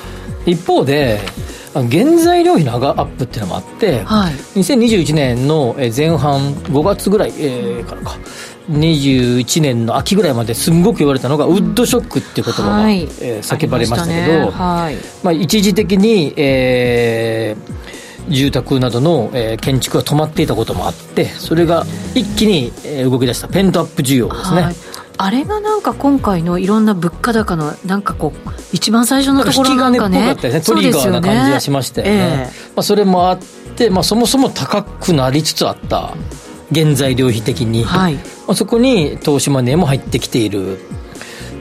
一方で原材料費の上がアップっていうのもあって、はい2021年のえー前半5月ぐらい、えーからか21年の秋ぐらいまですんごく言われたのがウッドショックっていう言葉が、はい。えー叫ばれましたけどね。はい。まあ、一時的に、えー住宅などの、えー建築が止まっていたこともあってそれが一気に、えー動き出したペントアップ需要ですね、はい。あれがなんか今回のいろんな物価高のなんかこう一番最初のところなんかね。引き金っぽかったですね。トリガーな感じがしましたよね。え。まあ、それもあって、まあ、そもそも高くなりつつあった原材料費的に、はい。まあ、そこに投資マネーも入ってきている。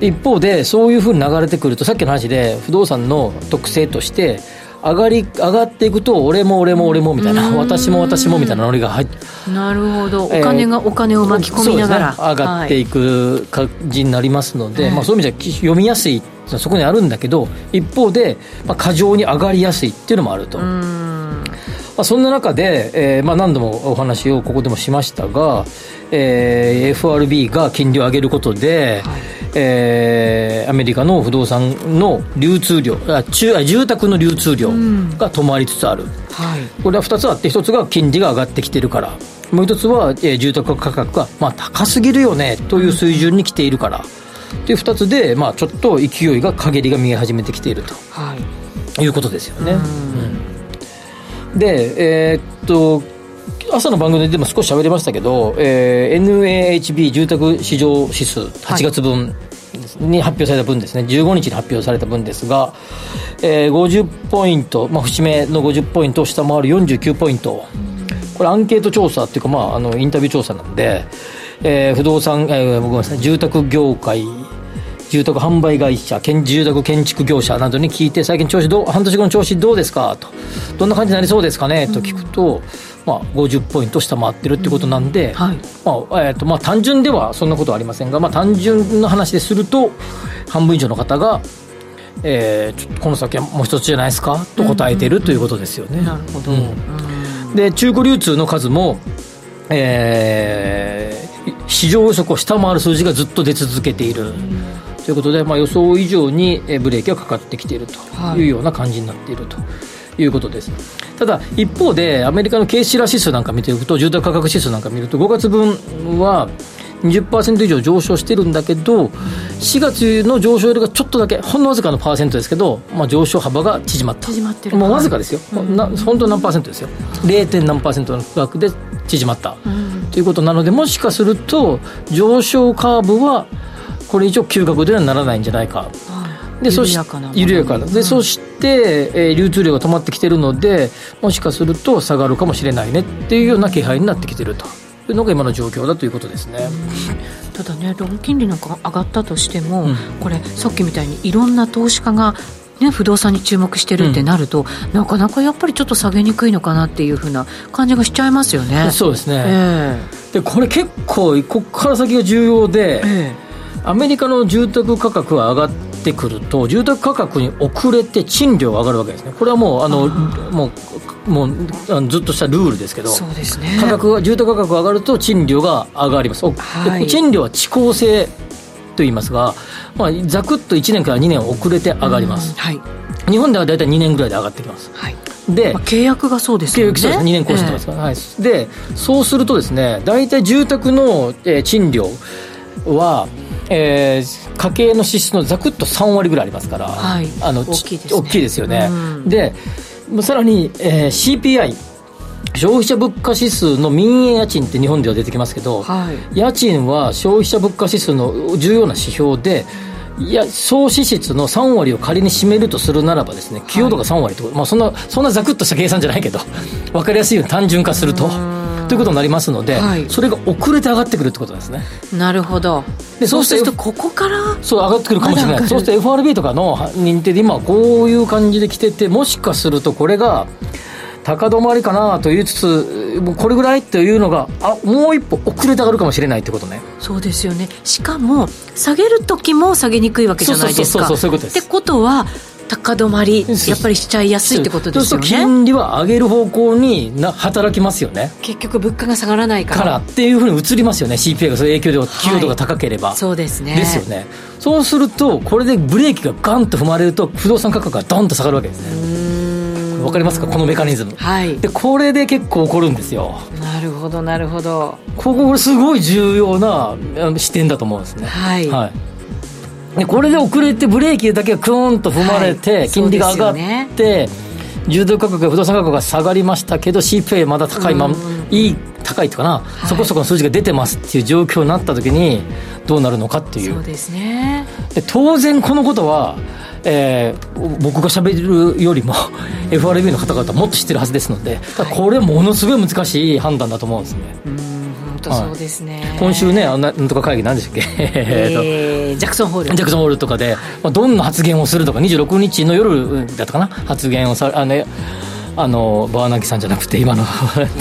で一方でそういうふうに流れてくるとさっきの話で不動産の特性として上がり上がっていくと俺も俺も俺もみたいな。私も私もみたいなノリが入ってえなるほど。おえー金がお金を巻き込みながら、そうですね、上がってはい。いく感じになりますので、ええまあ、そういう意味では読みやすい。そこにあるんだけど一方で、まあ、過剰に上がりやすいっていうのもあると、うまんあ、そんな中で、えーまあ、何度もお話をここでもしましたが、えー FRB が金利を上げることで、えーアメリカの不動産の流通量あ住宅の流通量が止まりつつある、はい。これは2つあって1つが金利が上がってきてるから。もう1つは、えー住宅価格が、まあ、高すぎるよねという水準に来ているから。という2つで、まあ、ちょっと勢いが陰りが見え始めてきているはい。ということですよね。うんでえーっと朝の番組でも少し喋りましたけど、えー NAHB 住宅市場指数8月分に発表された分ですね。15日に発表された分ですが、えー50ポイント、まあ、節目の50ポイントを下回る49ポイント。これアンケート調査っていうか、まあ、あのインタビュー調査なんで、えー不動産、えーごめんなさい住宅業界住宅販売会社建住宅建築業者などに聞いて最近調子どう半年後の調子どうですか？と。どんな感じになりそうですかね？と聞くと、まあ、50ポイント下回ってるってことなんで、はい。まあえーとまあ、単純ではそんなことはありませんが、まあ、単純な話ですると半分以上の方が、えーちょっとこの先はもう一つじゃないですか？と答えてるということですよね。なるほど、うん。で中古流通の数も、えー市場予測を下回る数字がずっと出続けている、ということで、まあ、予想以上にえーブレーキがかかってきているとはい。いうような感じになっていると。いうことです。ただ一方でアメリカのケーシラ指数なんか見ていくと住宅価格指数なんか見ると5月分は20%以上上昇してるんだけど4月の上昇よりがちょっとだけほんのわずかのパーセントですけど、まあ、上昇幅が縮まった。縮まってるもうわずかですよ、な本当何パーセントですよ。0. 何パーセントの額で縮まった、ということなのでもしかすると上昇カーブはこれ以上急角ではならないんじゃないか。でそし緩やかな緩やかな。で、そして、えー流通量が止まってきてるのでもしかすると下がるかもしれないねっていうような気配になってきてると。いうのが今の状況だということですね、ただねローン金利なんか上がったとしても、うん。これさっきみたいにいろんな投資家がね、不動産に注目してるってなると、なかなかやっぱりちょっと下げにくいのかなっていうふうな感じがしちゃいますよね。そうですね、えでこれ結構ここから先が重要で、ええアメリカの住宅価格は上がっってくると、住宅価格に遅れて賃料が上がるわけですね、これはもう、あのもうもうずっとしたルールですけど、そうですね。価格が住宅価格が上がると、賃料が上がります、おはい。賃料は遅効性と言いますが、まあ、ざくっと1年から2年遅れて上がります、はい。日本では大体2年ぐらいで上がってきます。はい。でまあ、契約がそうですよね。契約そうです。2年更新してますか。ら、はい、でそうするとですね大体住宅の、えー賃料は、えー家計の支出のざくっと3割ぐらいありますから、はい。あの大きいですね。大きいですよね、うん。でさらに、えー CPI 消費者物価指数の民営家賃って日本では出てきますけど、はい。家賃は消費者物価指数の重要な指標でいや総支出の3割を仮に占めるとするならばですね寄与度が3割と、まあ、そんなそんなざくっとした計算じゃないけど 分かりやすいように単純化するとということになりますので、はい。それが遅れて上がってくるってことですね。なるほど。でそうするとここからそう上がってくるかもしれない。そうすると FRB とかの認定で今こういう感じで来ててもしかするとこれが高止まりかなと言いつつもうこれぐらいというのがあもう一歩遅れて上がるかもしれないってことね。そうですよね。しかも下げる時も下げにくいわけじゃないですか。そうそうそうそうそういうことです。ってことは高止まりやっぱりしちゃいやすいってことですよね。金利は上げる方向にな働きますよね。結局物価が下がらないから。からっていうふうに移りますよね。CPI がそういう影響で寄与度が高ければ、そうですね。ですよね。そうするとこれでブレーキがガンと踏まれると不動産価格がドンと下がるわけですね。わかりますか？このメカニズム。はい。でこれで結構起こるんですよ。なるほどなるほど。こここれすごい重要な視点だと思うんですね。はい。はい、でこれで遅れてブレーキだけがクーンと踏まれて、はい。金利が上がって、住宅価格や不動産価格が下がりましたけど CPI まだ高いまま、いい高いっていうかな、い。そこそこの数字が出てますっていう状況になった時にどうなるのかっていう。そうですね。で当然このことは、えー僕が喋るよりも FRB の方々はもっと知ってるはずですので、これものすごい難しい判断だと思うんですね、本当そうですね、今週ねあんななんとか会議なんでしたっけ、え ジャクソンホール。ジャクソンホールとかで、まあ、どんな発言をするとか26日の夜だったかな？発言をさあのあのバーナンキさんじゃなくて今の、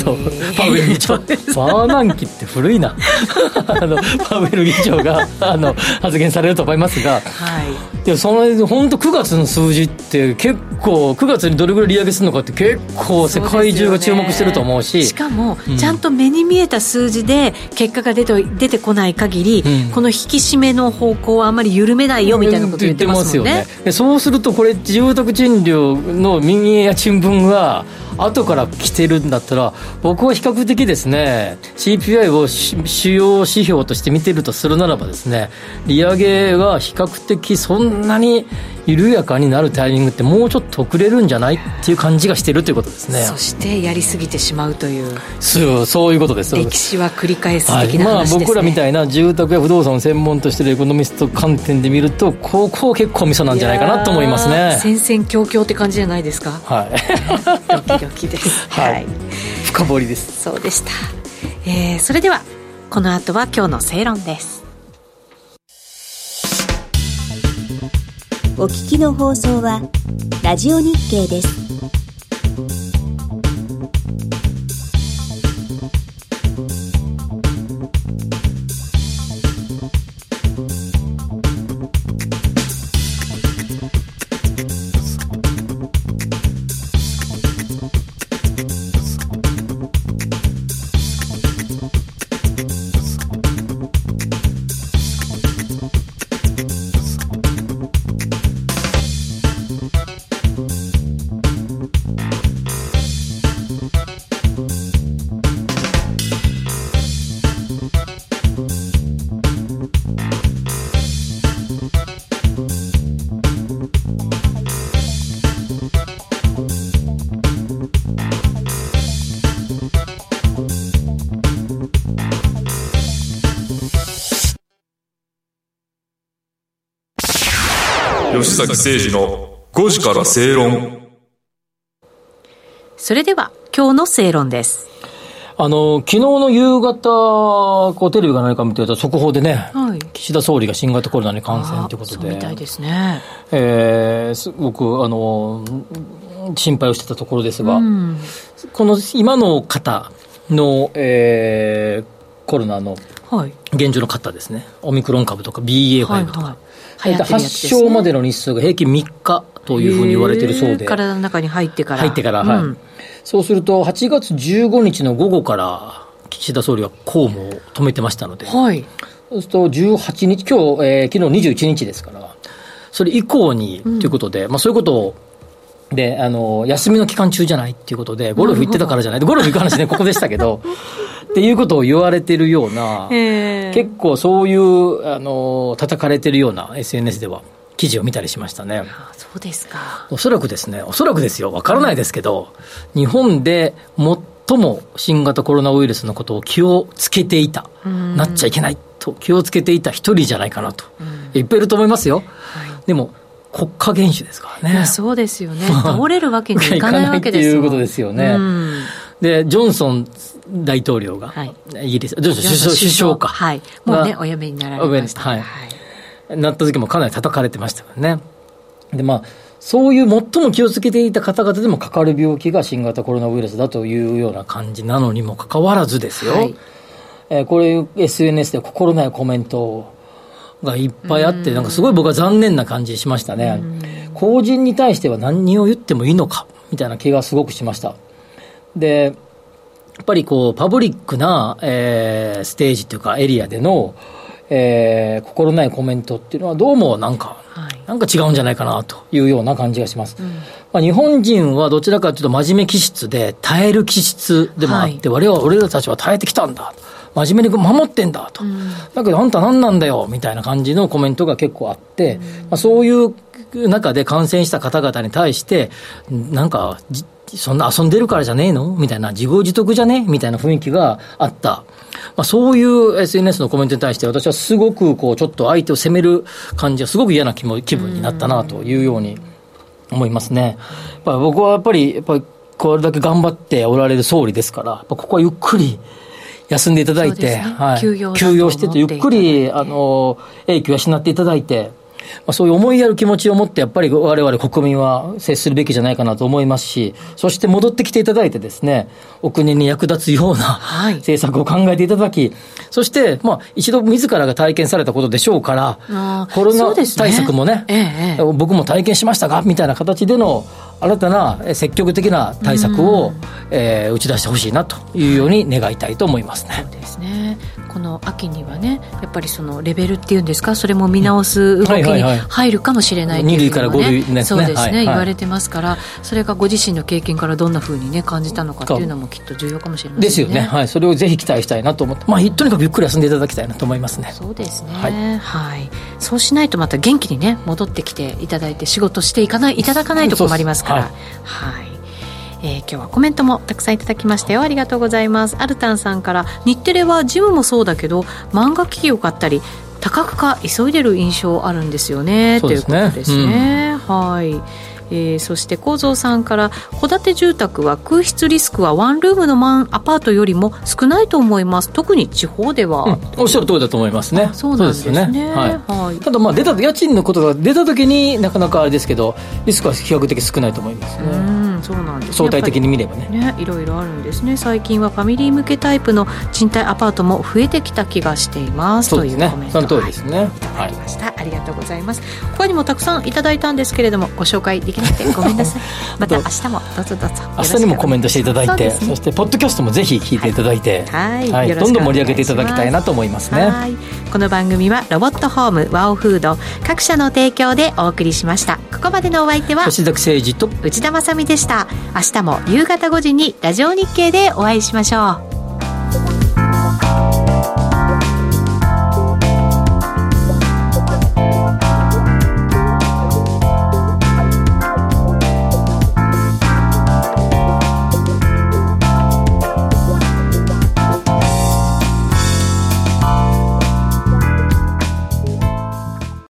とパウエル議長。バーナンキって古いな。あのパウエル議長があの発言されると思いますが。はい。いやその本当9月の数字って結構9月にどれぐらい利上げするのかって結構世界中が注目してると思うし。しかも、うん。ちゃんと目に見えた数字で結果が出て出てこない限り、うん。この引き締めの方向はあまり緩めないよみたいなこと言ってますもんね。でそうするとこれ住宅賃料の民営家賃分が後から来てるんだったら僕は比較的ですね CPI をし主要指標として見てるとするならばですね利上げが比較的そんなに緩やかになるタイミングってもうちょっと遅れるんじゃないっていう感じがしてるということですね。そしてやりすぎてしまうというそうそういうことです。歴史は繰り返すはいまあ、的な話ですね。僕らみたいな住宅や不動産を専門としているエコノミスト観点で見るとここ結構ミソなんじゃないかなと思いますね。戦々恐々って感じじゃないですか？はい ドキドキです。はい深掘りですそうでした。えーそれではこの後は今日の正論です。お聞きの放送はラジオ日経です。崎誠二の5時から正論それでは今日の正論です。あの昨日の夕方こうテレビが何か見てた速報でね、はい岸田総理が新型コロナに感染ということあそうみでたいですね。えーす僕あの心配をしてたところですが、うん。この今の方の、えーコロナのはい。現状の方ですね。オミクロン株とか BA.5 とか、はいはい。発症までの日数が平均3日というふうに言われてるそうで。体の中に入ってから。入ってから、はい。うん。そうすると、8月15日の午後から、岸田総理は公務を止めてましたので、はい。そうすると18日、今日、えー昨日21日ですから、それ以降に、ということで、まあそういうことを、で、あの、休みの期間中じゃないっていうことで、ゴルフ行ってたからじゃない。ゴルフ行く話ね、ここでしたけど、っていうことを言われてるような、えー結構そういう、あの、叩かれてるような SNS では、記事を見たりしましたね。あそうですか。おそらくですね、おそらくですよ、わからないですけど、日本で最も新型コロナウイルスのことを気をつけていた、ん。なっちゃいけないと気をつけていた一人じゃないかなと、いっぱいいると思いますよ。でも、国家元首ですからね。そうですよね。倒れるわけにいかないわけですもん いかないっていうことですよね。うんで、ジョンソン大統領が、はいイギリス、ジョンソン首相首相か。はいもうねがお辞めになられましたはいなった時もかなり叩かれてましたからね。で、まあ、そういう最も気をつけていた方々でもかかる病気が新型コロナウイルスだというような感じなのにもかかわらずですよ。はいえーこれ SNS で心ないコメントがいっぱいあって、なんかすごい僕は残念な感じしましたね。公人に対しては何を言ってもいいのか、みたいな気がすごくしました。で、やっぱりこう、パブリックな、えーステージというかエリアでの、えー心ないコメントっていうのはどうもなんか、はいなんか違うんじゃないかなというような感じがします。まあ、日本人はどちらかというと真面目気質で耐える気質でもあって、我々俺らたちは耐えてきたんだ。真面目に守ってんだと。だけどあんた何なんだよみたいな感じのコメントが結構あって、まあ、そういう中で感染した方々に対して、なんか、じそんな遊んでるからじゃねえの？みたいな、自業自得じゃね？みたいな雰囲気があった。まあ、そういう SNS のコメントに対して、私はすごくこう、ちょっと相手を責める感じはすごく嫌な気も気分になったなというように思いますね。やっぱ僕はやっぱり、やっぱりこれだけ頑張っておられる総理ですから、ここはゆっくり休んでいただいて、ね。はい、休養してと、ゆっくり、あの、英気を養っていただいて、まあ、そういう思いやる気持ちを持って、やっぱり我々国民は接するべきじゃないかなと思いますし、そして戻ってきていただいてですね、お国に役立つようなはい。政策を考えていただき、そして、まあ、一度自らが体験されたことでしょうからコロナ対策もね、ええええ。僕も体験しましたが、みたいな形での新たなえ積極的な対策を、えー打ち出してほしいなというように願いたいと思いますね。ですねこの秋にはねやっぱりそのレベルっていうんですかそれも見直す動きにはいはいはい。入るかもしれないっていう二類からふうにも五類ですね。そうですね、はいはい言われてますからそれがご自身の経験からどんなふうにね感じたのかっていうのもきっと重要かもしれませんね。ですよね。はい。それをぜひ期待したいなと思って、まあ、とにかくゆっくり休んでいただきたいなと思いますね。そうですね、ははい。いそうしないとまた元気にね戻ってきていただいて仕事していかないいただかないと困りますから。そうはいえー今日はコメントもたくさんいただきましたよ。ありがとうございます。アルタンさんから日テレはジムもそうだけど漫画機器を買ったり多角化急いでる印象あるんですよね。そうですね。ということですね、はいえーそして構造さんから戸建て住宅は空室リスクはワンルームのマンアパートよりも少ないと思います。特に地方では、うん。おっしゃる通りだと思いますね。そうなんですね。そうよはい。はい。ただまあ出た家賃のことが出た時になかなかあれですけどリスクは比較的少ないと思いますね。うんそうなんですね。相対的に見ればね。ね、いろいろあるんですね。最近はファミリー向けタイプの賃貸アパートも増えてきた気がしています。そうですね。その通りですね。ははい。い。ました。ありがとうございます。他にもたくさんいただいたんですけれどもご紹介できなくて ごめんなさい。また明日もどうぞどうぞ。明日にもコメントしていただいて、そ,、ね。してポッドキャストもぜひ聞いていただいて、はい。よろしくどんどん盛り上げていただきたいなと思いますね。はい。この番組はロボットホームワオフード各社の提供でお送りしました。ここまでのお相手は吉崎誠二と内田まさみでした。明日も夕方5時にラジオ日経でお会いしましょう